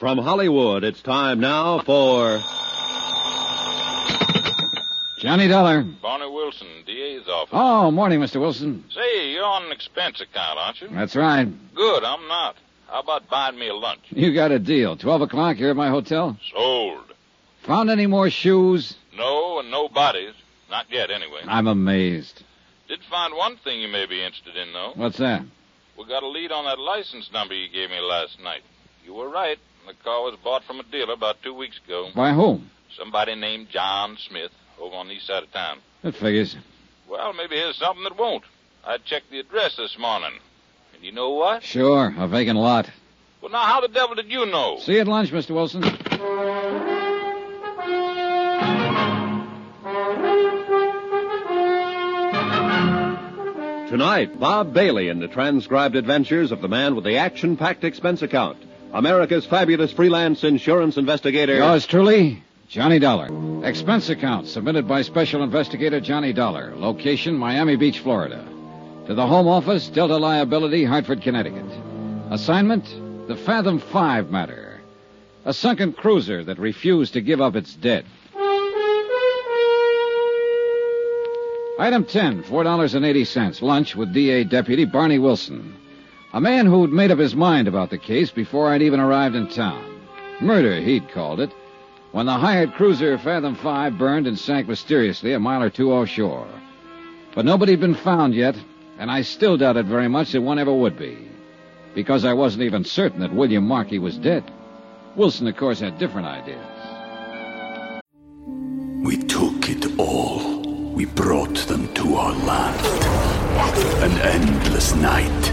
From Hollywood, it's time now for. Johnny Dollar. Barney Wilson, DA's office. Oh, morning, Mr. Wilson. Say, you're on an expense account, aren't you? That's right. Good, I'm not. How about buying me a lunch? You got a deal. Twelve o'clock here at my hotel. Sold. Found any more shoes? No, and no bodies. Not yet, anyway. I'm amazed. Did find one thing you may be interested in, though. What's that? We got a lead on that license number you gave me last night. You were right. The car was bought from a dealer about two weeks ago. By whom? Somebody named John Smith over on the east side of town. That figures. Well, maybe here's something that won't. I checked the address this morning. And you know what? Sure, a vacant lot. Well, now, how the devil did you know? See you at lunch, Mr. Wilson. Tonight, Bob Bailey in the transcribed adventures of the man with the action packed expense account. America's fabulous freelance insurance investigator. Yours truly, Johnny Dollar. Expense account submitted by Special Investigator Johnny Dollar. Location, Miami Beach, Florida. To the Home Office, Delta Liability, Hartford, Connecticut. Assignment, the Fathom 5 matter. A sunken cruiser that refused to give up its dead. Item 10, $4.80. Lunch with DA Deputy Barney Wilson. A man who'd made up his mind about the case before I'd even arrived in town. Murder, he'd called it, when the hired cruiser Fathom 5 burned and sank mysteriously a mile or two offshore. But nobody'd been found yet, and I still doubted very much that one ever would be. Because I wasn't even certain that William Markey was dead. Wilson, of course, had different ideas. We took it all. We brought them to our land. An endless night,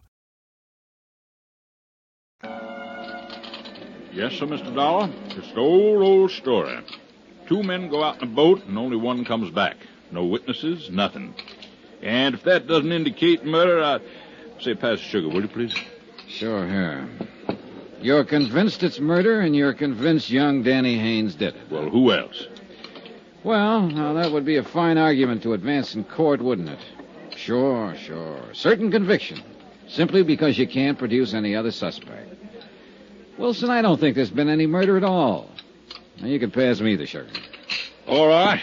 Yes, sir, Mr. Dollar. It's the old, old story. Two men go out in a boat and only one comes back. No witnesses, nothing. And if that doesn't indicate murder, I say pass the sugar, will you, please? Sure, here. You're convinced it's murder, and you're convinced young Danny Haynes did it. Well, who else? Well, now that would be a fine argument to advance in court, wouldn't it? Sure, sure. Certain conviction. Simply because you can't produce any other suspect. Wilson, I don't think there's been any murder at all. Now, you can pass me the sugar. All right.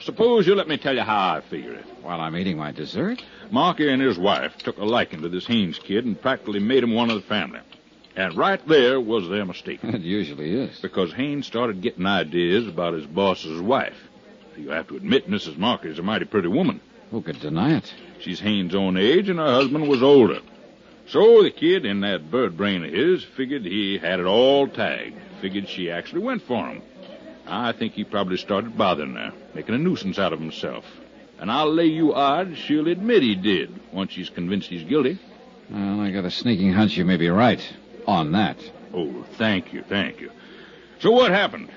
Suppose you let me tell you how I figure it. While I'm eating my dessert? Markey and his wife took a liking to this Haynes kid and practically made him one of the family. And right there was their mistake. It usually is. Because Haynes started getting ideas about his boss's wife. You have to admit Mrs. Markey is a mighty pretty woman. Who could deny it? She's Haynes' own age, and her husband was older. So the kid in that bird brain of his figured he had it all tagged. Figured she actually went for him. I think he probably started bothering her, making a nuisance out of himself. And I'll lay you odds she'll admit he did once she's convinced he's guilty. Well, I got a sneaking hunch you may be right on that. Oh, thank you, thank you. So what happened?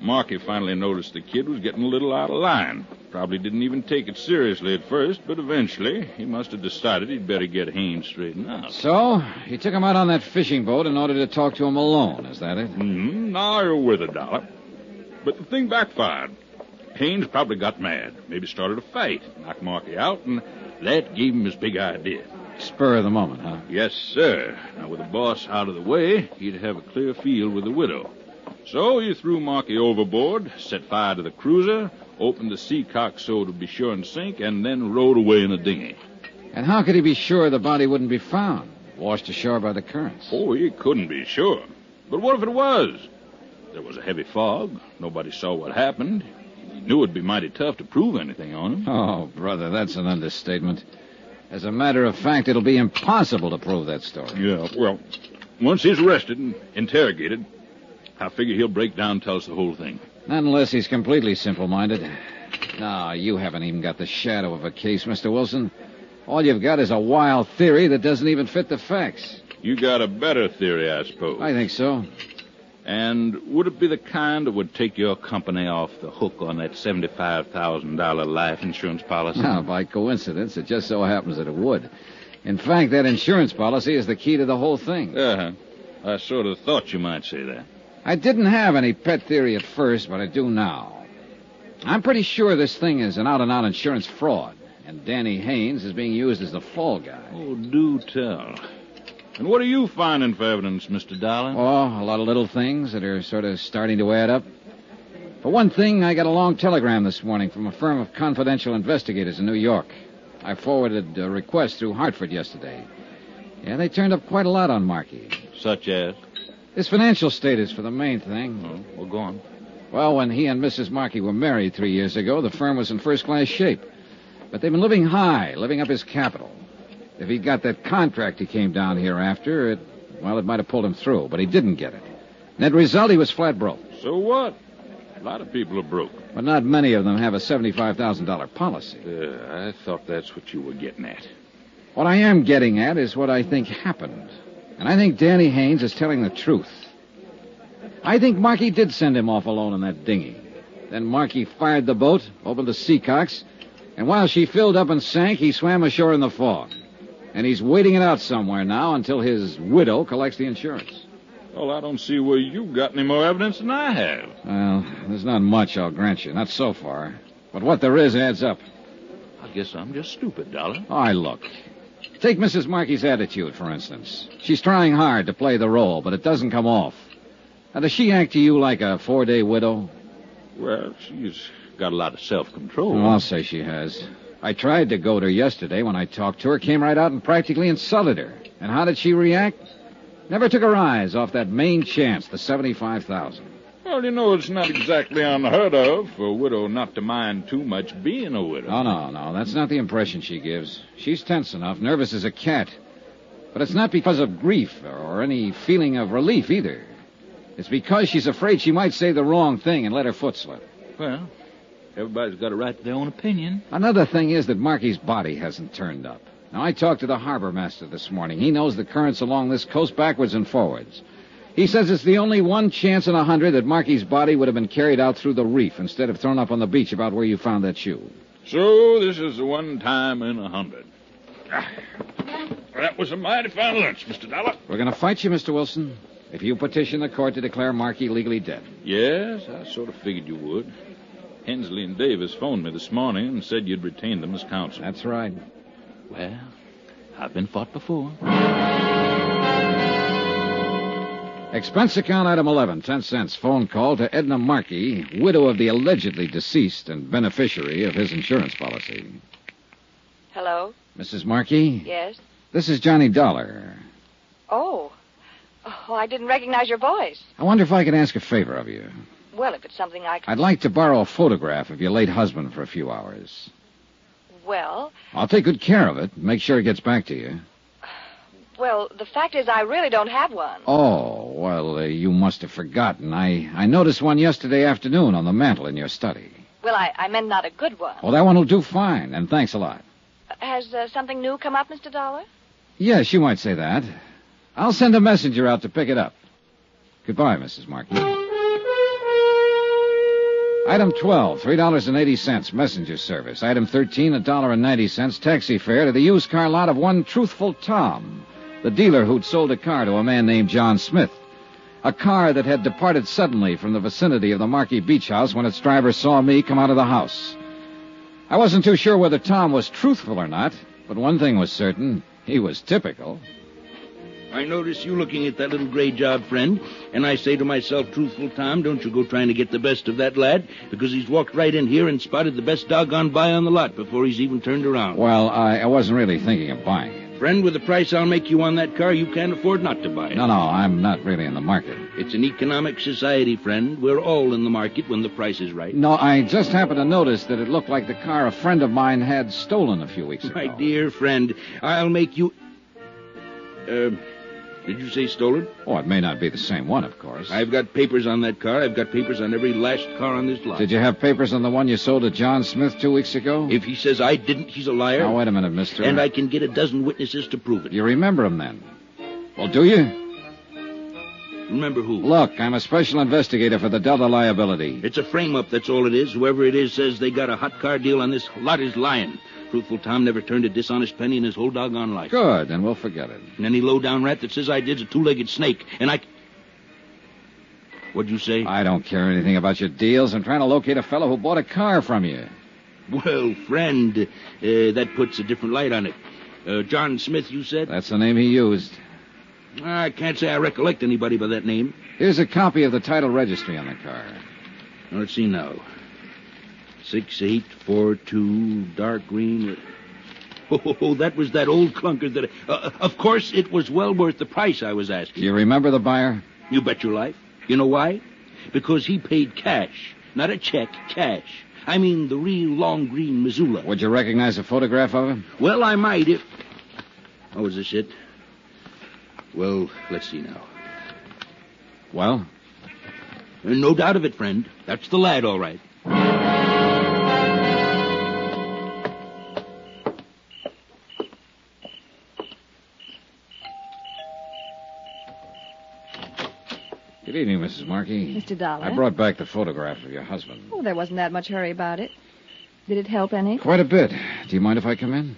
Markey finally noticed the kid was getting a little out of line. Probably didn't even take it seriously at first, but eventually he must have decided he'd better get Haynes straightened out. So, he took him out on that fishing boat in order to talk to him alone, is that it? Mm-hmm. Now you're with a dollar. But the thing backfired. Haynes probably got mad, maybe started a fight, knocked Markey out, and that gave him his big idea. Spur of the moment, huh? Yes, sir. Now, with the boss out of the way, he'd have a clear field with the widow. So he threw Markey overboard, set fire to the cruiser, opened the seacock so to be sure and sink, and then rowed away in a dinghy. And how could he be sure the body wouldn't be found? Washed ashore by the currents. Oh, he couldn't be sure. But what if it was? There was a heavy fog. Nobody saw what happened. He knew it'd be mighty tough to prove anything on him. Oh, brother, that's an understatement. As a matter of fact, it'll be impossible to prove that story. Yeah, well, once he's arrested and interrogated, I figure he'll break down and tell us the whole thing. Not unless he's completely simple-minded. No, you haven't even got the shadow of a case, Mr. Wilson. All you've got is a wild theory that doesn't even fit the facts. You got a better theory, I suppose. I think so. And would it be the kind that would take your company off the hook on that $75,000 life insurance policy? Now, by coincidence, it just so happens that it would. In fact, that insurance policy is the key to the whole thing. Uh-huh. I sort of thought you might say that. I didn't have any pet theory at first, but I do now. I'm pretty sure this thing is an out-and-out insurance fraud, and Danny Haynes is being used as the fall guy. Oh, do tell. And what are you finding for evidence, Mr. Dollar? Oh, a lot of little things that are sort of starting to add up. For one thing, I got a long telegram this morning from a firm of confidential investigators in New York. I forwarded a request through Hartford yesterday. Yeah, they turned up quite a lot on Markey. Such as? His financial status for the main thing. Oh, well, go on. Well, when he and Mrs. Markey were married three years ago, the firm was in first class shape. But they've been living high, living up his capital. If he'd got that contract he came down here after, it, well, it might have pulled him through, but he didn't get it. and Net result, he was flat broke. So what? A lot of people are broke. But not many of them have a $75,000 policy. Uh, I thought that's what you were getting at. What I am getting at is what I think happened. And I think Danny Haynes is telling the truth. I think Markey did send him off alone in that dinghy. Then Markey fired the boat, opened the seacocks, and while she filled up and sank, he swam ashore in the fog. And he's waiting it out somewhere now until his widow collects the insurance. Well, I don't see where you've got any more evidence than I have. Well, there's not much, I'll grant you. Not so far. But what there is adds up. I guess I'm just stupid, Dollar. Oh, I look. Take Mrs. Markey's attitude, for instance. She's trying hard to play the role, but it doesn't come off. Now, does she act to you like a four-day widow? Well, she's got a lot of self-control. Oh, I'll say she has. I tried to goad her yesterday when I talked to her, came right out and practically insulted her. And how did she react? Never took her eyes off that main chance, the 75000 Well, you know, it's not exactly unheard of for a widow not to mind too much being a widow. Oh, no, no. That's not the impression she gives. She's tense enough, nervous as a cat. But it's not because of grief or any feeling of relief either. It's because she's afraid she might say the wrong thing and let her foot slip. Well, everybody's got a right to their own opinion. Another thing is that Markey's body hasn't turned up. Now, I talked to the harbor master this morning. He knows the currents along this coast backwards and forwards. He says it's the only one chance in a hundred that Markey's body would have been carried out through the reef instead of thrown up on the beach about where you found that shoe. So this is the one time in a hundred. That was a mighty fine lunch, Mr. Dollar. We're going to fight you, Mr. Wilson, if you petition the court to declare Markey legally dead. Yes, I sort of figured you would. Hensley and Davis phoned me this morning and said you'd retained them as counsel. That's right. Well, I've been fought before. Expense account item 11, 10 cents. Phone call to Edna Markey, widow of the allegedly deceased and beneficiary of his insurance policy. Hello? Mrs. Markey? Yes? This is Johnny Dollar. Oh. Oh, I didn't recognize your voice. I wonder if I could ask a favor of you. Well, if it's something I can. I'd like to borrow a photograph of your late husband for a few hours. Well, I'll take good care of it. Make sure it gets back to you. Well, the fact is, I really don't have one. Oh, well, uh, you must have forgotten. I, I noticed one yesterday afternoon on the mantel in your study. Well, I, I meant not a good one. Well, that one will do fine, and thanks a lot. Has uh, something new come up, Mr. Dollar? Yes, you might say that. I'll send a messenger out to pick it up. Goodbye, Mrs. Markey. Item 12, $3.80, messenger service. Item 13, $1.90, taxi fare to the used car lot of one truthful Tom, the dealer who'd sold a car to a man named John Smith. A car that had departed suddenly from the vicinity of the Markey Beach House when its driver saw me come out of the house. I wasn't too sure whether Tom was truthful or not, but one thing was certain. He was typical. I notice you looking at that little gray job friend, and I say to myself, truthful Tom, don't you go trying to get the best of that lad, because he's walked right in here and spotted the best doggone buy on the lot before he's even turned around. Well, I, I wasn't really thinking of buying it. Friend, with the price I'll make you on that car, you can't afford not to buy it. No, no, I'm not really in the market. It's an economic society, friend. We're all in the market when the price is right. No, I just happened to notice that it looked like the car a friend of mine had stolen a few weeks ago. My dear friend, I'll make you. Uh, did you say stolen? Oh, it may not be the same one, of course. I've got papers on that car. I've got papers on every last car on this lot. Did you have papers on the one you sold to John Smith two weeks ago? If he says I didn't, he's a liar. Now, wait a minute, mister. And I can get a dozen witnesses to prove it. You remember him then? Well, do you? Remember who? Look, I'm a special investigator for the Delta liability. It's a frame up, that's all it is. Whoever it is says they got a hot car deal on this lot is lying. Truthful Tom never turned a dishonest penny in his whole doggone life. Good, then we'll forget it. And any low-down rat that says I did's a two-legged snake, and I... What'd you say? I don't care anything about your deals. I'm trying to locate a fellow who bought a car from you. Well, friend, uh, that puts a different light on it. Uh, John Smith, you said? That's the name he used. I can't say I recollect anybody by that name. Here's a copy of the title registry on the car. Let's see now. Six eight four two dark green. Oh, that was that old clunker that. Uh, of course, it was well worth the price I was asking. You remember the buyer? You bet your life. You know why? Because he paid cash, not a check, cash. I mean the real long green Missoula. Would you recognize a photograph of him? Well, I might if. Oh, is this it? Well, let's see now. Well? Uh, no doubt of it, friend. That's the lad, all right. Mrs. Markey. Mr. Dollar. I brought back the photograph of your husband. Oh, there wasn't that much hurry about it. Did it help any? Quite a bit. Do you mind if I come in?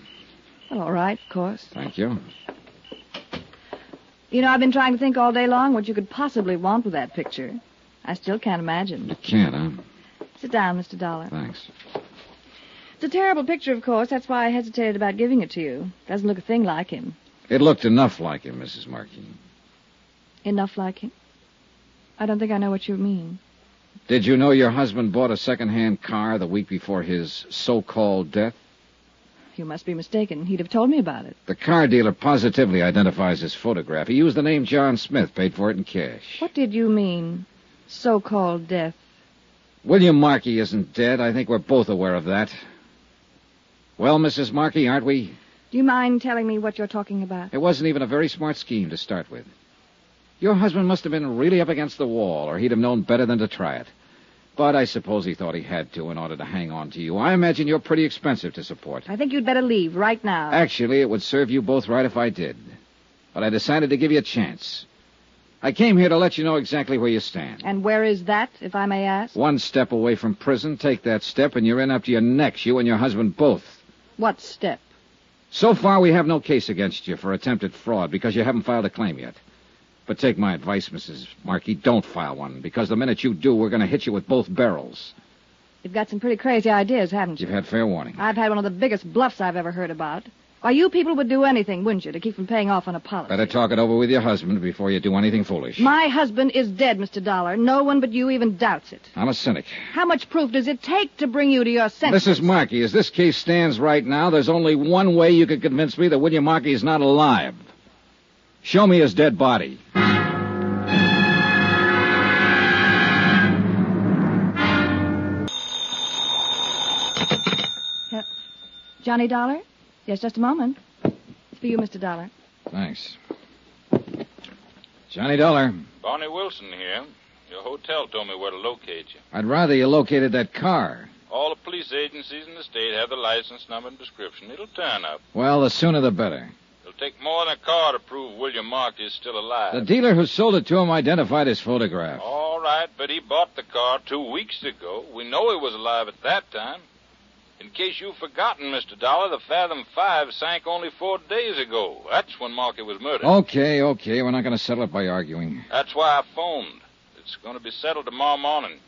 Well, all right, of course. Thank you. You know, I've been trying to think all day long what you could possibly want with that picture. I still can't imagine. You can't, huh? Sit down, Mr. Dollar. Thanks. It's a terrible picture, of course. That's why I hesitated about giving it to you. Doesn't look a thing like him. It looked enough like him, Mrs. Markey. Enough like him? I don't think I know what you mean. Did you know your husband bought a second-hand car the week before his so-called death? You must be mistaken. He'd have told me about it. The car dealer positively identifies his photograph. He used the name John Smith, paid for it in cash. What did you mean, so-called death? William Markey isn't dead. I think we're both aware of that. Well, Mrs. Markey, aren't we? Do you mind telling me what you're talking about? It wasn't even a very smart scheme to start with. Your husband must have been really up against the wall, or he'd have known better than to try it. But I suppose he thought he had to in order to hang on to you. I imagine you're pretty expensive to support. I think you'd better leave right now. Actually, it would serve you both right if I did. But I decided to give you a chance. I came here to let you know exactly where you stand. And where is that, if I may ask? One step away from prison, take that step, and you're in up to your necks, you and your husband both. What step? So far, we have no case against you for attempted fraud because you haven't filed a claim yet. But take my advice, Mrs. Markey, don't file one, because the minute you do, we're going to hit you with both barrels. You've got some pretty crazy ideas, haven't you? You've had fair warning. I've had one of the biggest bluffs I've ever heard about. Why, you people would do anything, wouldn't you, to keep from paying off on a policy? Better talk it over with your husband before you do anything foolish. My husband is dead, Mr. Dollar. No one but you even doubts it. I'm a cynic. How much proof does it take to bring you to your senses? Mrs. Markey, as this case stands right now, there's only one way you could convince me that William Markey is not alive. Show me his dead body. Johnny Dollar? Yes, just a moment. It's for you, Mr. Dollar. Thanks. Johnny Dollar, Barney Wilson here. Your hotel told me where to locate you. I'd rather you located that car. All the police agencies in the state have the license number and description. It'll turn up. Well, the sooner the better. It'll take more than a car to prove William Mark is still alive. The dealer who sold it to him identified his photograph. All right, but he bought the car two weeks ago. We know he was alive at that time. In case you've forgotten, Mr. Dollar, the Fathom 5 sank only four days ago. That's when Markey was murdered. Okay, okay. We're not going to settle it by arguing. That's why I phoned. It's going to be settled tomorrow morning.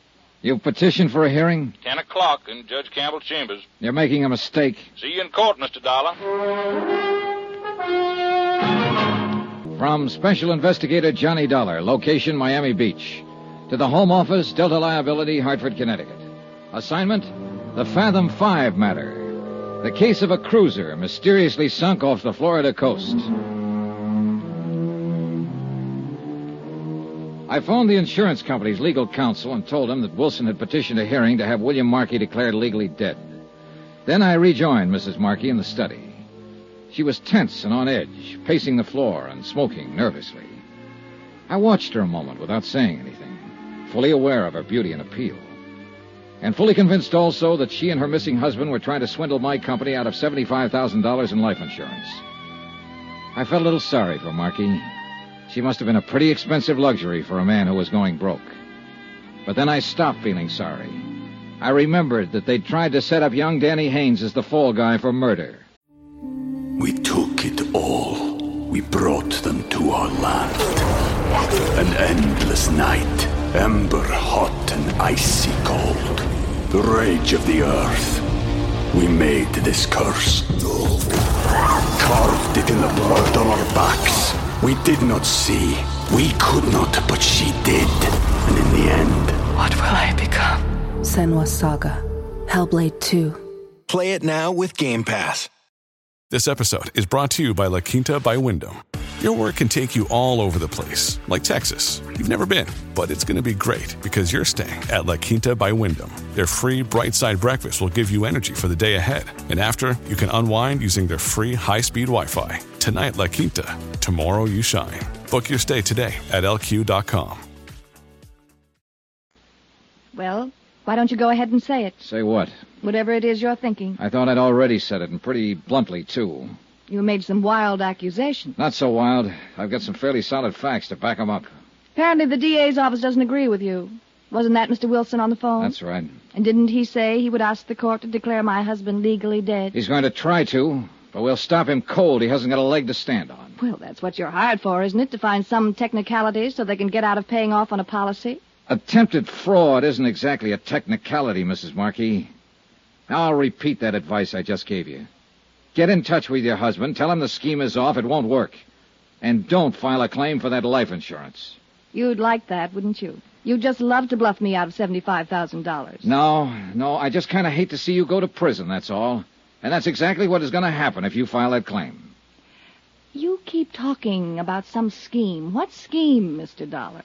You've petitioned for a hearing? Ten o'clock in Judge Campbell chambers. You're making a mistake. See you in court, Mr. Dollar. From Special Investigator Johnny Dollar, location Miami Beach. To the Home Office, Delta Liability, Hartford, Connecticut. Assignment The Fathom 5 Matter. The case of a cruiser mysteriously sunk off the Florida coast. I phoned the insurance company's legal counsel and told him that Wilson had petitioned a hearing to have William Markey declared legally dead. Then I rejoined Mrs. Markey in the study. She was tense and on edge, pacing the floor and smoking nervously. I watched her a moment without saying anything, fully aware of her beauty and appeal. And fully convinced also that she and her missing husband were trying to swindle my company out of $75,000 in life insurance. I felt a little sorry for Markey. She must have been a pretty expensive luxury for a man who was going broke. But then I stopped feeling sorry. I remembered that they'd tried to set up young Danny Haynes as the fall guy for murder. We took it all. We brought them to our land. An endless night, ember hot and icy cold. The rage of the earth. We made this curse. Carved it in the blood on our backs. We did not see. We could not, but she did. And in the end, What will I become? Senua's Saga. Hellblade 2. Play it now with Game Pass. This episode is brought to you by La Quinta by Wyndham. Your work can take you all over the place, like Texas. You've never been, but it's going to be great because you're staying at La Quinta by Wyndham. Their free bright side breakfast will give you energy for the day ahead. And after, you can unwind using their free high speed Wi Fi. Tonight, La Quinta. Tomorrow, you shine. Book your stay today at lq.com. Well, why don't you go ahead and say it? Say what? Whatever it is you're thinking. I thought I'd already said it, and pretty bluntly, too. You made some wild accusations. Not so wild. I've got some fairly solid facts to back 'em up. Apparently the DA's office doesn't agree with you. Wasn't that Mr. Wilson on the phone? That's right. And didn't he say he would ask the court to declare my husband legally dead? He's going to try to, but we'll stop him cold. He hasn't got a leg to stand on. Well, that's what you're hired for, isn't it? To find some technicalities so they can get out of paying off on a policy? Attempted fraud isn't exactly a technicality, Mrs. Markey. Now I'll repeat that advice I just gave you. Get in touch with your husband. Tell him the scheme is off. It won't work. And don't file a claim for that life insurance. You'd like that, wouldn't you? You'd just love to bluff me out of $75,000. No, no, I just kind of hate to see you go to prison, that's all. And that's exactly what is going to happen if you file that claim. You keep talking about some scheme. What scheme, Mr. Dollar?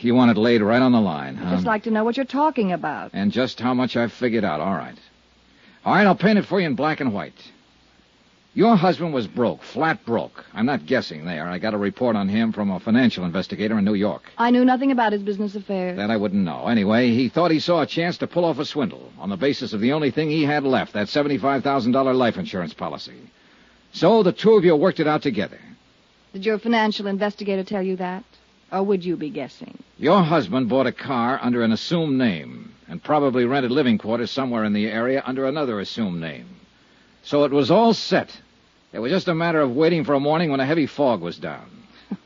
You want it laid right on the line, I'd huh? just like to know what you're talking about. And just how much I've figured out. All right. All right, I'll paint it for you in black and white. Your husband was broke, flat broke. I'm not guessing there. I got a report on him from a financial investigator in New York. I knew nothing about his business affairs. That I wouldn't know. Anyway, he thought he saw a chance to pull off a swindle on the basis of the only thing he had left, that $75,000 life insurance policy. So the two of you worked it out together. Did your financial investigator tell you that? Or would you be guessing? Your husband bought a car under an assumed name and probably rented living quarters somewhere in the area under another assumed name. So it was all set. It was just a matter of waiting for a morning when a heavy fog was down.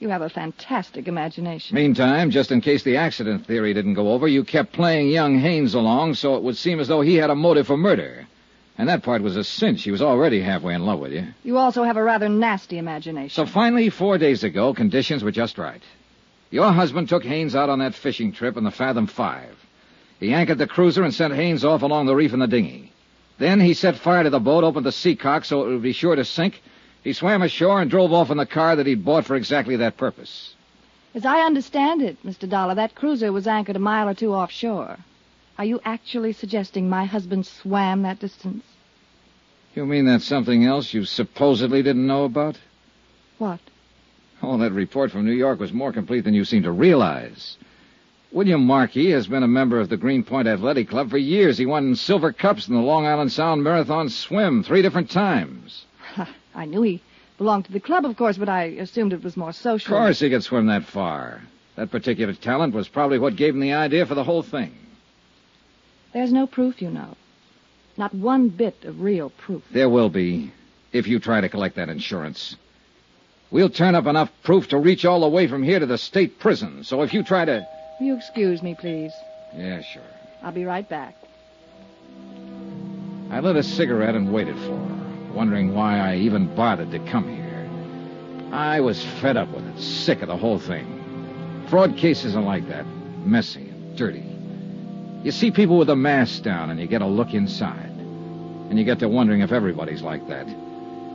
You have a fantastic imagination. Meantime, just in case the accident theory didn't go over, you kept playing young Haynes along so it would seem as though he had a motive for murder. And that part was a cinch. He was already halfway in love with you. You also have a rather nasty imagination. So finally, four days ago, conditions were just right. Your husband took Haynes out on that fishing trip in the Fathom Five. He anchored the cruiser and sent Haynes off along the reef in the dinghy. Then he set fire to the boat, opened the sea seacock so it would be sure to sink. He swam ashore and drove off in the car that he'd bought for exactly that purpose. As I understand it, Mr. Dollar, that cruiser was anchored a mile or two offshore. Are you actually suggesting my husband swam that distance? You mean that's something else you supposedly didn't know about? What? Oh, that report from New York was more complete than you seem to realize. William Markey has been a member of the Greenpoint Athletic Club for years. He won silver cups in the Long Island Sound Marathon swim three different times. I knew he belonged to the club, of course, but I assumed it was more social. Of course he could swim that far. That particular talent was probably what gave him the idea for the whole thing. There's no proof, you know. Not one bit of real proof. There will be, if you try to collect that insurance. We'll turn up enough proof to reach all the way from here to the state prison. So if you try to. Will you excuse me, please? Yeah, sure. I'll be right back. I lit a cigarette and waited for her, wondering why I even bothered to come here. I was fed up with it, sick of the whole thing. Fraud cases are like that messy and dirty. You see people with a mask down and you get a look inside. And you get to wondering if everybody's like that.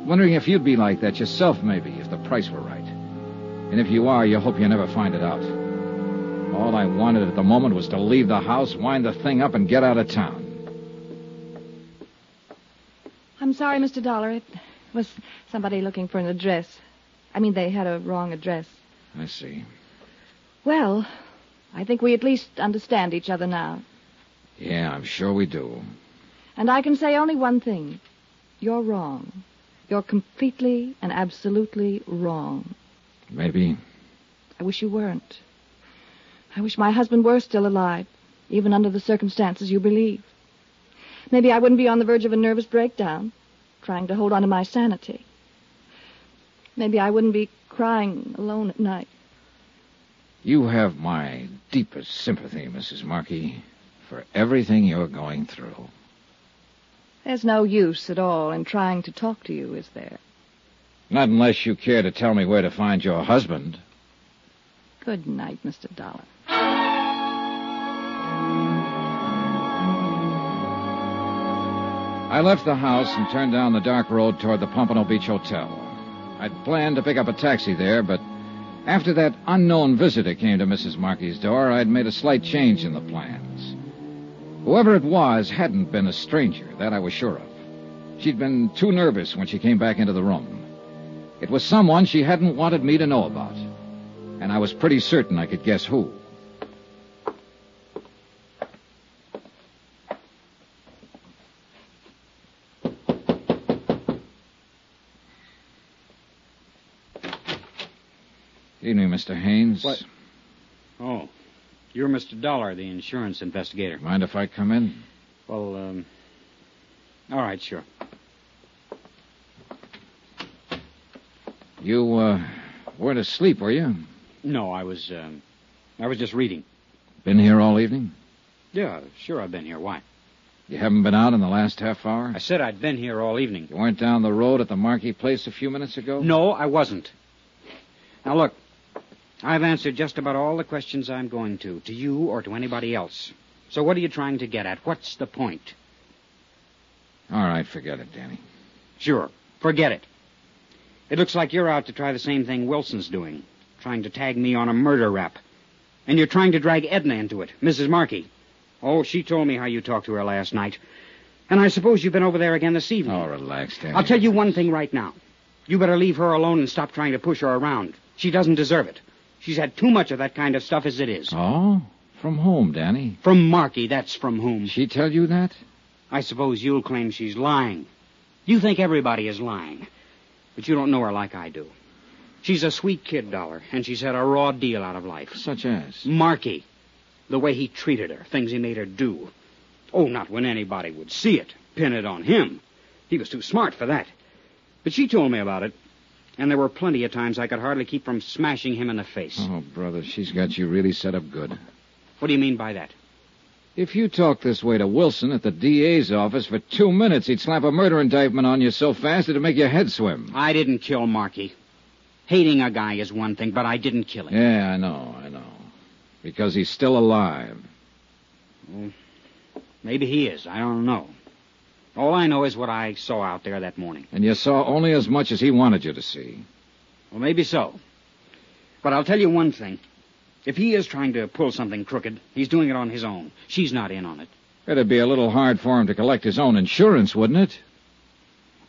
Wondering if you'd be like that yourself, maybe, if the price were right. And if you are, you hope you never find it out. All I wanted at the moment was to leave the house, wind the thing up, and get out of town. I'm sorry, Mr. Dollar. It was somebody looking for an address. I mean, they had a wrong address. I see. Well, I think we at least understand each other now. Yeah, I'm sure we do. And I can say only one thing. You're wrong. You're completely and absolutely wrong. Maybe. I wish you weren't. I wish my husband were still alive, even under the circumstances you believe. Maybe I wouldn't be on the verge of a nervous breakdown, trying to hold on to my sanity. Maybe I wouldn't be crying alone at night. You have my deepest sympathy, Mrs. Markey, for everything you're going through. There's no use at all in trying to talk to you, is there? Not unless you care to tell me where to find your husband. Good night, Mr. Dollar. I left the house and turned down the dark road toward the Pompano Beach Hotel. I'd planned to pick up a taxi there, but after that unknown visitor came to Mrs. Markey's door, I'd made a slight change in the plans. Whoever it was hadn't been a stranger, that I was sure of. She'd been too nervous when she came back into the room. It was someone she hadn't wanted me to know about. And I was pretty certain I could guess who. Evening, Mr. Haynes. What? Oh, you're Mr. Dollar, the insurance investigator. Mind if I come in? Well, um, all right, sure. You, uh, weren't asleep, were you? No, I was, um, I was just reading. Been here all evening? Yeah, sure, I've been here. Why? You haven't been out in the last half hour? I said I'd been here all evening. You weren't down the road at the Markey place a few minutes ago? No, I wasn't. Now, look, I've answered just about all the questions I'm going to, to you or to anybody else. So what are you trying to get at? What's the point? All right, forget it, Danny. Sure, forget it. It looks like you're out to try the same thing Wilson's doing, trying to tag me on a murder rap. And you're trying to drag Edna into it, Mrs. Markey. Oh, she told me how you talked to her last night. And I suppose you've been over there again this evening. Oh, relax, Danny. I'll tell you one thing right now. You better leave her alone and stop trying to push her around. She doesn't deserve it. She's had too much of that kind of stuff as it is. Oh? From whom, Danny? From Markey, that's from whom. She tell you that? I suppose you'll claim she's lying. You think everybody is lying. But you don't know her like I do. She's a sweet kid, Dollar, and she's had a raw deal out of life. Such as? Markey. The way he treated her, things he made her do. Oh, not when anybody would see it, pin it on him. He was too smart for that. But she told me about it, and there were plenty of times I could hardly keep from smashing him in the face. Oh, brother, she's got you really set up good. What do you mean by that? If you talked this way to Wilson at the DA's office for two minutes, he'd slap a murder indictment on you so fast it'd make your head swim. I didn't kill Markey. Hating a guy is one thing, but I didn't kill him. Yeah, I know, I know. Because he's still alive. Well, maybe he is. I don't know. All I know is what I saw out there that morning. And you saw only as much as he wanted you to see. Well, maybe so. But I'll tell you one thing. If he is trying to pull something crooked, he's doing it on his own. She's not in on it. It'd be a little hard for him to collect his own insurance, wouldn't it?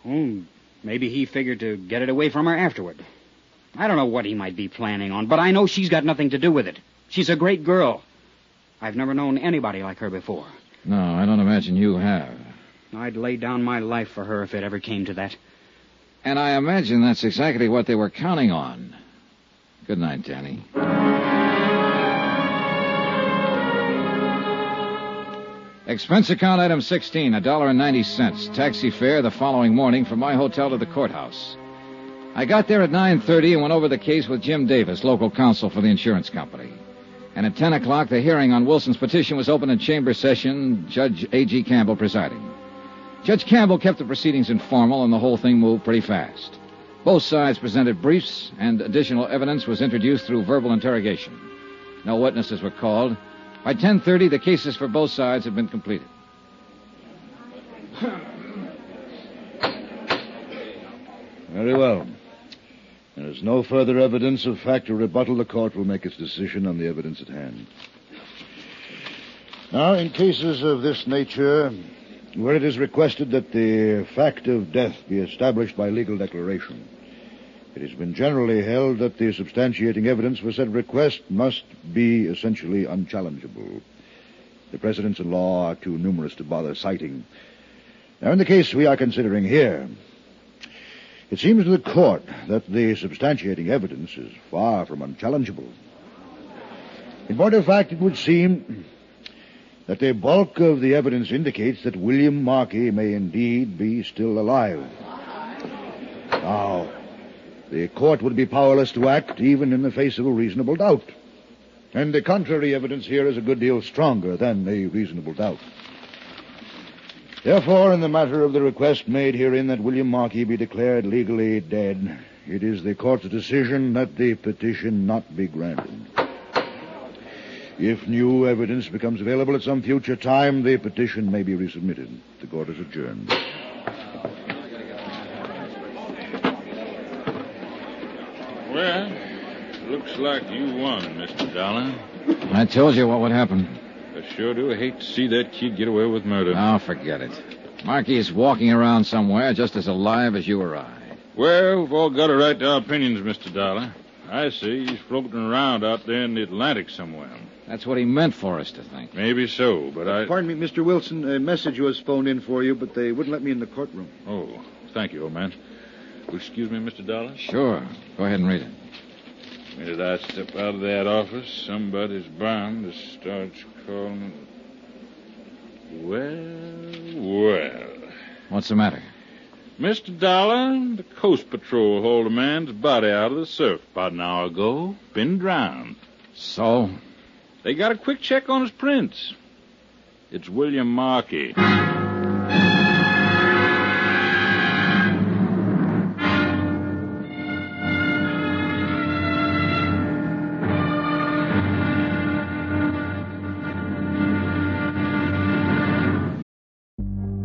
Oh, maybe he figured to get it away from her afterward. I don't know what he might be planning on, but I know she's got nothing to do with it. She's a great girl. I've never known anybody like her before. No, I don't imagine you have. I'd lay down my life for her if it ever came to that. And I imagine that's exactly what they were counting on. Good night, Danny. Expense account item 16, a dollar and ninety cents. Taxi fare the following morning from my hotel to the courthouse. I got there at 9.30 and went over the case with Jim Davis, local counsel for the insurance company. And at 10 o'clock, the hearing on Wilson's petition was opened in chamber session, Judge A.G. Campbell presiding. Judge Campbell kept the proceedings informal, and the whole thing moved pretty fast. Both sides presented briefs, and additional evidence was introduced through verbal interrogation. No witnesses were called. By 10.30, the cases for both sides had been completed. Very well. There is no further evidence of fact or rebuttal. The court will make its decision on the evidence at hand. Now, in cases of this nature, where it is requested that the fact of death be established by legal declaration, it has been generally held that the substantiating evidence for said request must be essentially unchallengeable. The precedents in law are too numerous to bother citing. Now, in the case we are considering here, it seems to the court that the substantiating evidence is far from unchallengeable. In point of fact, it would seem that the bulk of the evidence indicates that William Markey may indeed be still alive. Now, the court would be powerless to act even in the face of a reasonable doubt. And the contrary evidence here is a good deal stronger than a reasonable doubt. Therefore, in the matter of the request made herein that William Markey be declared legally dead, it is the court's decision that the petition not be granted. If new evidence becomes available at some future time, the petition may be resubmitted. The court is adjourned. Well, looks like you won, Mr. Dollar. I told you what would happen. I sure do hate to see that kid get away with murder. Oh, forget it. Markey is walking around somewhere just as alive as you or I. Well, we've all got a right to our opinions, Mr. Dollar. I see he's floating around out there in the Atlantic somewhere. That's what he meant for us to think. Maybe so, but I. Pardon me, Mr. Wilson. A message was phoned in for you, but they wouldn't let me in the courtroom. Oh, thank you, old man. Will excuse me, Mr. Dollar? Sure. Go ahead and read it. Minute I step out of that office, somebody's bound to start calling. Well, well. What's the matter? Mr. Dollar, the Coast Patrol hauled a man's body out of the surf about an hour ago. Been drowned. So? They got a quick check on his prints. It's William Markey.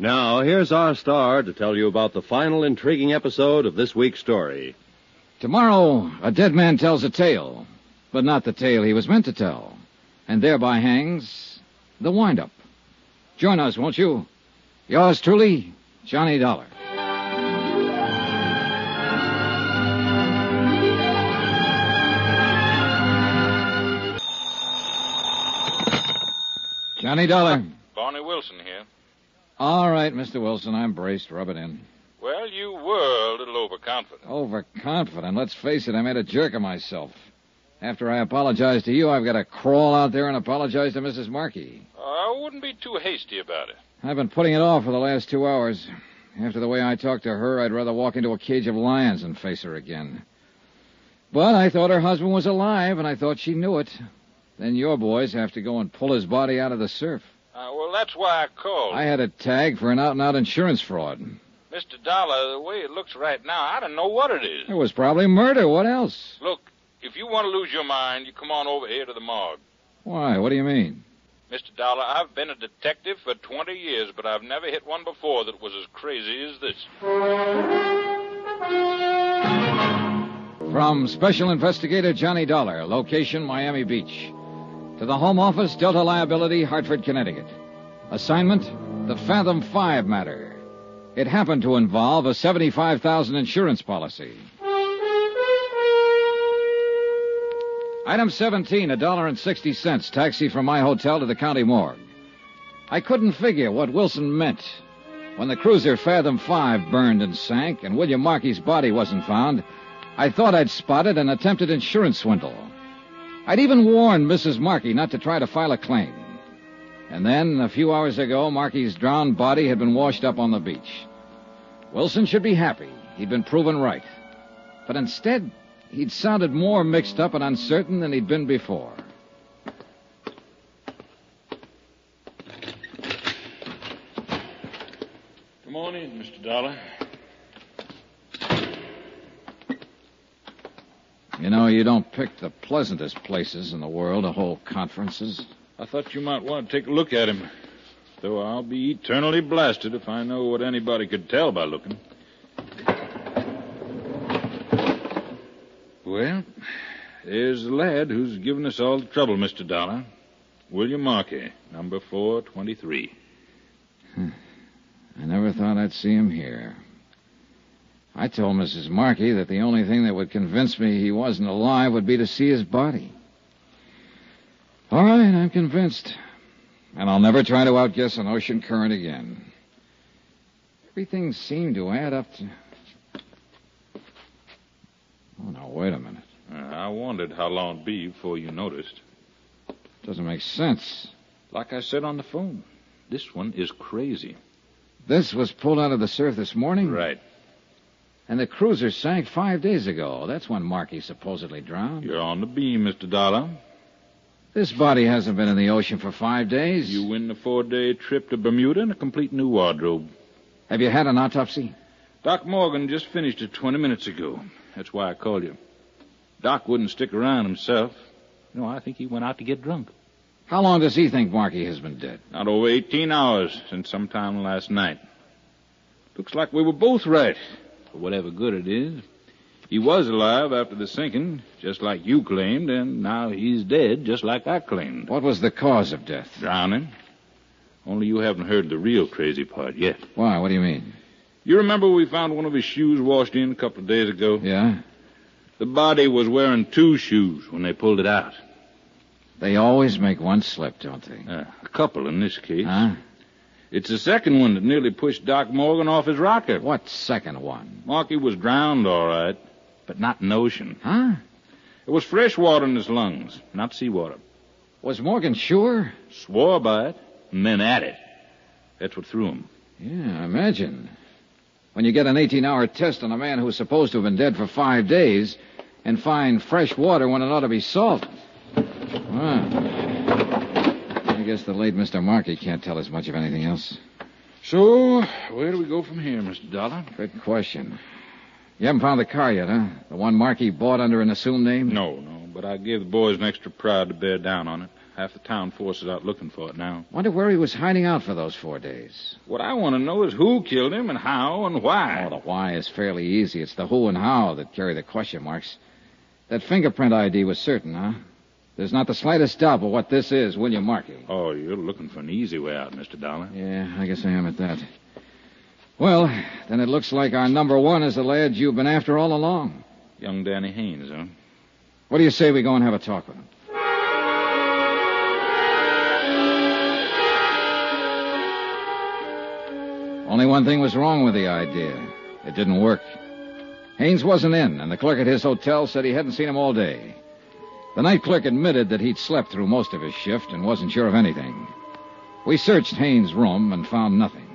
Now, here's our star to tell you about the final intriguing episode of this week's story. Tomorrow, a dead man tells a tale, but not the tale he was meant to tell, and thereby hangs the windup. Join us, won't you? Yours truly, Johnny Dollar. Johnny Dollar. Barney Wilson here. All right, Mr. Wilson, I'm braced. Rub it in. Well, you were a little overconfident. Overconfident. Let's face it, I made a jerk of myself. After I apologize to you, I've got to crawl out there and apologize to Mrs. Markey. I wouldn't be too hasty about it. I've been putting it off for the last two hours. After the way I talked to her, I'd rather walk into a cage of lions than face her again. But I thought her husband was alive, and I thought she knew it. Then your boys have to go and pull his body out of the surf. Uh, well, that's why I called. I had a tag for an out-and-out insurance fraud. Mr. Dollar, the way it looks right now, I don't know what it is. It was probably murder. What else? Look, if you want to lose your mind, you come on over here to the morgue. Why? What do you mean? Mr. Dollar, I've been a detective for 20 years, but I've never hit one before that was as crazy as this. From Special Investigator Johnny Dollar, location Miami Beach. To the Home Office, Delta Liability, Hartford, Connecticut. Assignment, the Fathom 5 matter. It happened to involve a 75,000 insurance policy. Item 17, a dollar and sixty cents. Taxi from my hotel to the county morgue. I couldn't figure what Wilson meant. When the cruiser Fathom 5 burned and sank and William Markey's body wasn't found, I thought I'd spotted an attempted insurance swindle. I'd even warned Mrs. Markey not to try to file a claim. And then, a few hours ago, Markey's drowned body had been washed up on the beach. Wilson should be happy. He'd been proven right. But instead, he'd sounded more mixed up and uncertain than he'd been before. Good morning, Mr. Dollar. You know, you don't pick the pleasantest places in the world to hold conferences. I thought you might want to take a look at him. Though I'll be eternally blasted if I know what anybody could tell by looking. Well, there's the lad who's given us all the trouble, Mr. Dollar. William Markey, number 423. Hmm. I never thought I'd see him here. I told Mrs. Markey that the only thing that would convince me he wasn't alive would be to see his body. All right, I'm convinced. And I'll never try to outguess an ocean current again. Everything seemed to add up to. Oh, now, wait a minute. Uh, I wondered how long it'd be before you noticed. Doesn't make sense. Like I said on the phone, this one is crazy. This was pulled out of the surf this morning? Right. And the cruiser sank five days ago. That's when Markey supposedly drowned. You're on the beam, Mr. Dollar. This body hasn't been in the ocean for five days. You win the four-day trip to Bermuda and a complete new wardrobe. Have you had an autopsy? Doc Morgan just finished it 20 minutes ago. That's why I called you. Doc wouldn't stick around himself. No, I think he went out to get drunk. How long does he think Markey has been dead? Not over 18 hours since sometime last night. Looks like we were both right, for whatever good it is. He was alive after the sinking, just like you claimed, and now he's dead, just like I claimed. What was the cause of death? Drowning. Only you haven't heard the real crazy part yet. Why? What do you mean? You remember we found one of his shoes washed in a couple of days ago? Yeah? The body was wearing two shoes when they pulled it out. They always make one slip, don't they? Uh, a couple in this case. Huh? It's the second one that nearly pushed Doc Morgan off his rocket. What second one? Markey was drowned, all right, but not in the ocean. Huh? It was fresh water in his lungs, not seawater. Was Morgan sure? Swore by it, and then at it. That's what threw him. Yeah, I imagine. When you get an 18 hour test on a man who's supposed to have been dead for five days and find fresh water when it ought to be salt. Well, guess the late Mr. Markey can't tell us much of anything else. So, where do we go from here, Mr. Dollar? Good question. You haven't found the car yet, huh? The one Markey bought under an assumed name? No, no, but I gave the boys an extra pride to bear down on it. Half the town force is out looking for it now. Wonder where he was hiding out for those four days. What I want to know is who killed him and how and why. Oh, the why is fairly easy. It's the who and how that carry the question marks. That fingerprint ID was certain, huh? There's not the slightest doubt but what this is William Markey. Oh, you're looking for an easy way out, Mr. Dollar. Yeah, I guess I am at that. Well, then it looks like our number one is the lad you've been after all along. Young Danny Haynes, huh? What do you say we go and have a talk with him? Only one thing was wrong with the idea. It didn't work. Haynes wasn't in, and the clerk at his hotel said he hadn't seen him all day. The night clerk admitted that he'd slept through most of his shift and wasn't sure of anything. We searched Haynes' room and found nothing.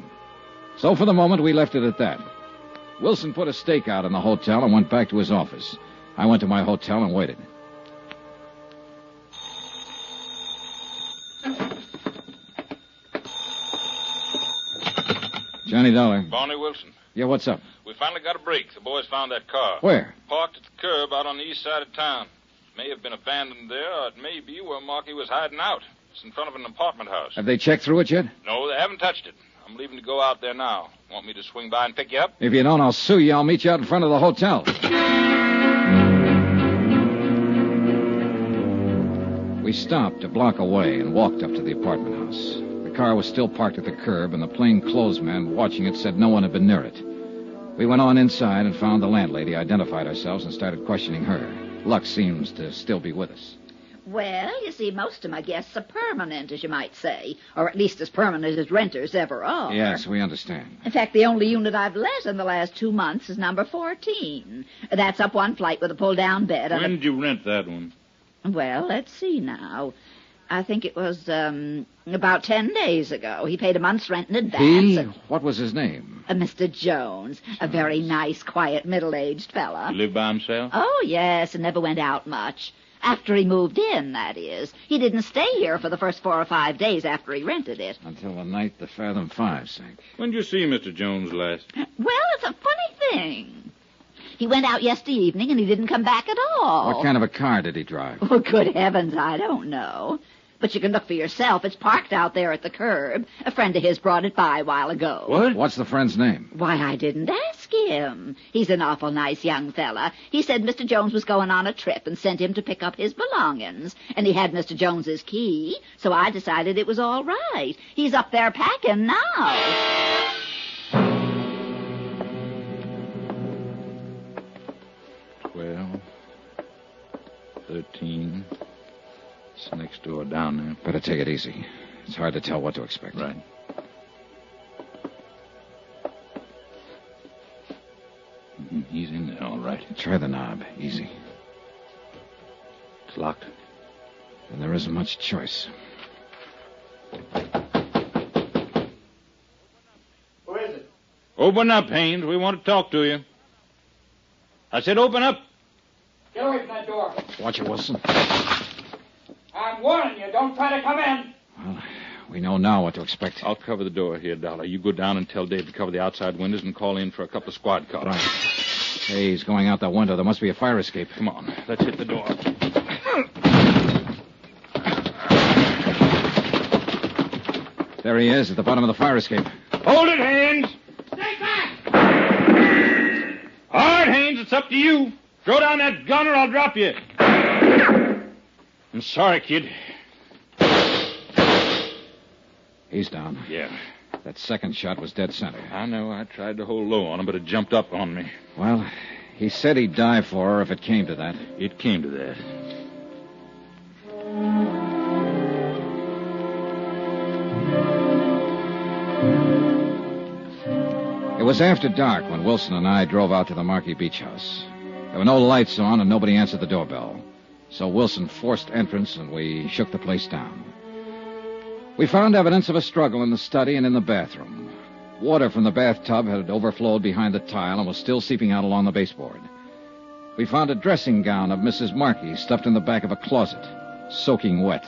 So for the moment, we left it at that. Wilson put a stake out in the hotel and went back to his office. I went to my hotel and waited. Johnny Dollar. Barney Wilson. Yeah, what's up? We finally got a break. The boys found that car. Where? Parked at the curb out on the east side of town. May have been abandoned there, or it may be where Markey was hiding out. It's in front of an apartment house. Have they checked through it yet? No, they haven't touched it. I'm leaving to go out there now. Want me to swing by and pick you up? If you don't, I'll sue you. I'll meet you out in front of the hotel. We stopped a block away and walked up to the apartment house. The car was still parked at the curb, and the plainclothes man watching it said no one had been near it. We went on inside and found the landlady, identified ourselves, and started questioning her. Luck seems to still be with us. Well, you see, most of my guests are permanent, as you might say, or at least as permanent as renters ever are. Yes, we understand. In fact, the only unit I've let in the last two months is number 14. That's up one flight with a pull-down bed. and a- When did you rent that one? Well, let's see now. I think it was um, about ten days ago. He paid a month's rent in advance. He? and- What was his name? uh, Mr. Jones, a very nice, quiet, middle-aged fella. He lived by himself? Oh, yes, and never went out much. After he moved in, that is. He didn't stay here for the first four or five days after he rented it. Until the night the Fathom Five sank. When did you see Mr. Jones last? Well, it's a funny thing. He went out yesterday evening and he didn't come back at all. What kind of a car did he drive? Oh, good heavens, I don't know. But you can look for yourself. It's parked out there at the curb. A friend of his brought it by a while ago. What? What's the friend's name? Why, I didn't ask him. He's an awful nice young fella. He said Mr. Jones was going on a trip and sent him to pick up his belongings. And he had Mr. Jones's key, so I decided it was all right. He's up there packing now. Twelve. Thirteen. It's next door down there. Better take it easy. It's hard to tell what to expect. Right. Mhm, He's in there, all right. Try the knob. Easy. It's locked. And there isn't much choice. Who is it? Open up, Haynes. We want to talk to you. I said open up. Get away from that door. Watch it, Wilson. I'm warning you. Don't try to come in. Well, We know now what to expect. I'll cover the door here, Dollar. You go down and tell Dave to cover the outside windows and call in for a couple of squad cars. Right. Hey, he's going out that window. There must be a fire escape. Come on. Let's hit the door. There he is at the bottom of the fire escape. Hold it, Haynes. Stay back. All right, Haynes, it's up to you. Throw down that gun or I'll drop you. I'm sorry, kid. He's down. Yeah. That second shot was dead center. I know. I tried to hold low on him, but it jumped up on me. Well, he said he'd die for her if it came to that. It came to that. It was after dark when Wilson and I drove out to the Markey Beach House. There were no lights on and nobody answered the doorbell. So Wilson forced entrance and we shook the place down. We found evidence of a struggle in the study and in the bathroom. Water from the bathtub had overflowed behind the tile and was still seeping out along the baseboard. We found a dressing gown of Mrs. Markey stuffed in the back of a closet, soaking wet.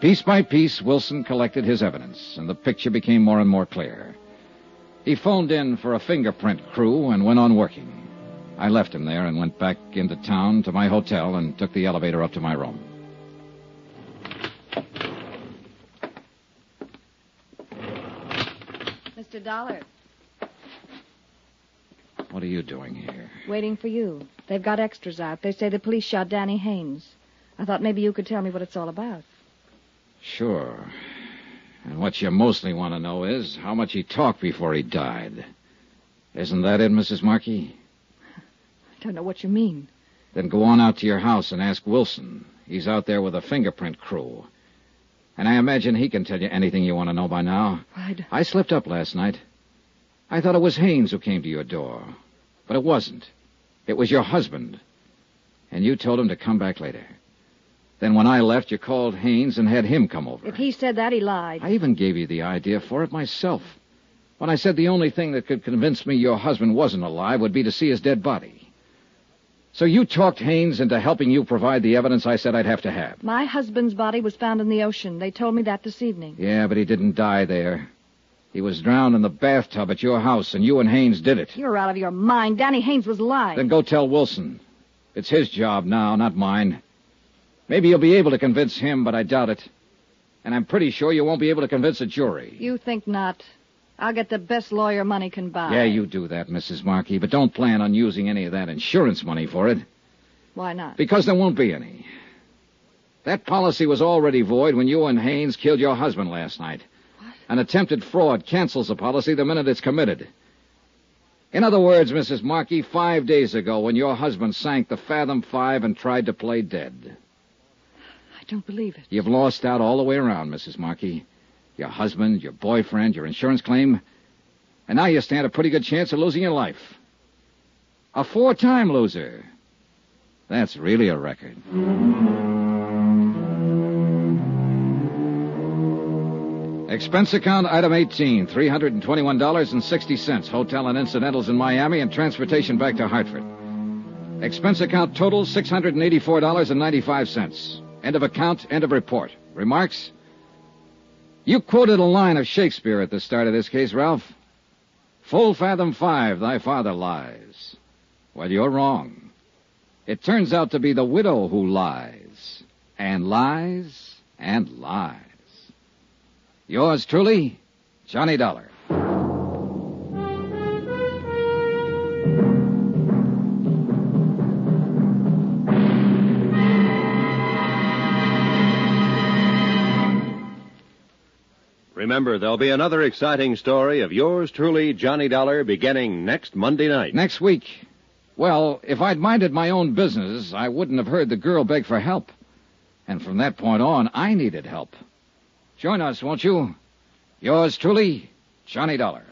Piece by piece, Wilson collected his evidence, and the picture became more and more clear. He phoned in for a fingerprint crew and went on working. I left him there and went back into town to my hotel and took the elevator up to my room. Mr. Dollar, What are you doing here? waiting for you. They've got extras out. They say the police shot Danny Haynes. I thought maybe you could tell me what it's all about. Sure. And what you mostly want to know is how much he talked before he died. Isn't that it, Mrs. Markey? I don't know what you mean. Then go on out to your house and ask Wilson. He's out there with a fingerprint crew. And I imagine he can tell you anything you want to know by now. I'd... I slipped up last night. I thought it was Haynes who came to your door. But it wasn't. It was your husband. And you told him to come back later. Then when I left, you called Haynes and had him come over. If he said that, he lied. I even gave you the idea for it myself. When I said the only thing that could convince me your husband wasn't alive would be to see his dead body. So you talked Haynes into helping you provide the evidence I said I'd have to have. My husband's body was found in the ocean. They told me that this evening. Yeah, but he didn't die there. He was drowned in the bathtub at your house, and you and Haynes did it. You're out of your mind. Danny Haynes was lying. Then go tell Wilson. It's his job now, not mine. Maybe you'll be able to convince him, but I doubt it. And I'm pretty sure you won't be able to convince a jury. You think not. I'll get the best lawyer money can buy. Yeah, you do that, Mrs. Markey, but don't plan on using any of that insurance money for it, Why not? because there won't be any. That policy was already void when you and Haynes killed your husband last night. What? An attempted fraud cancels the policy the minute it's committed. In other words, Mrs. Markey, five days ago when your husband sank the Fathom Five and tried to play dead. I don't believe it. You've lost out all the way around, Mrs. Markey. Your husband, your boyfriend, your insurance claim. And now you stand a pretty good chance of losing your life. A four-time loser. That's really a record. Expense account item 18, $321.60. Hotel and incidentals in Miami and transportation back to Hartford. Expense account total $684.95. End of account, end of report. Remarks? You quoted a line of Shakespeare at the start of this case, Ralph. Full fathom five, thy father lies. Well, you're wrong. It turns out to be the widow who lies, and lies, and lies. Yours truly, Johnny Dollar. Remember, there'll be another exciting story of yours truly, Johnny Dollar, beginning next Monday night. Next week. Well, if I'd minded my own business, I wouldn't have heard the girl beg for help. And from that point on, I needed help. Join us, won't you? Yours truly, Johnny Dollar.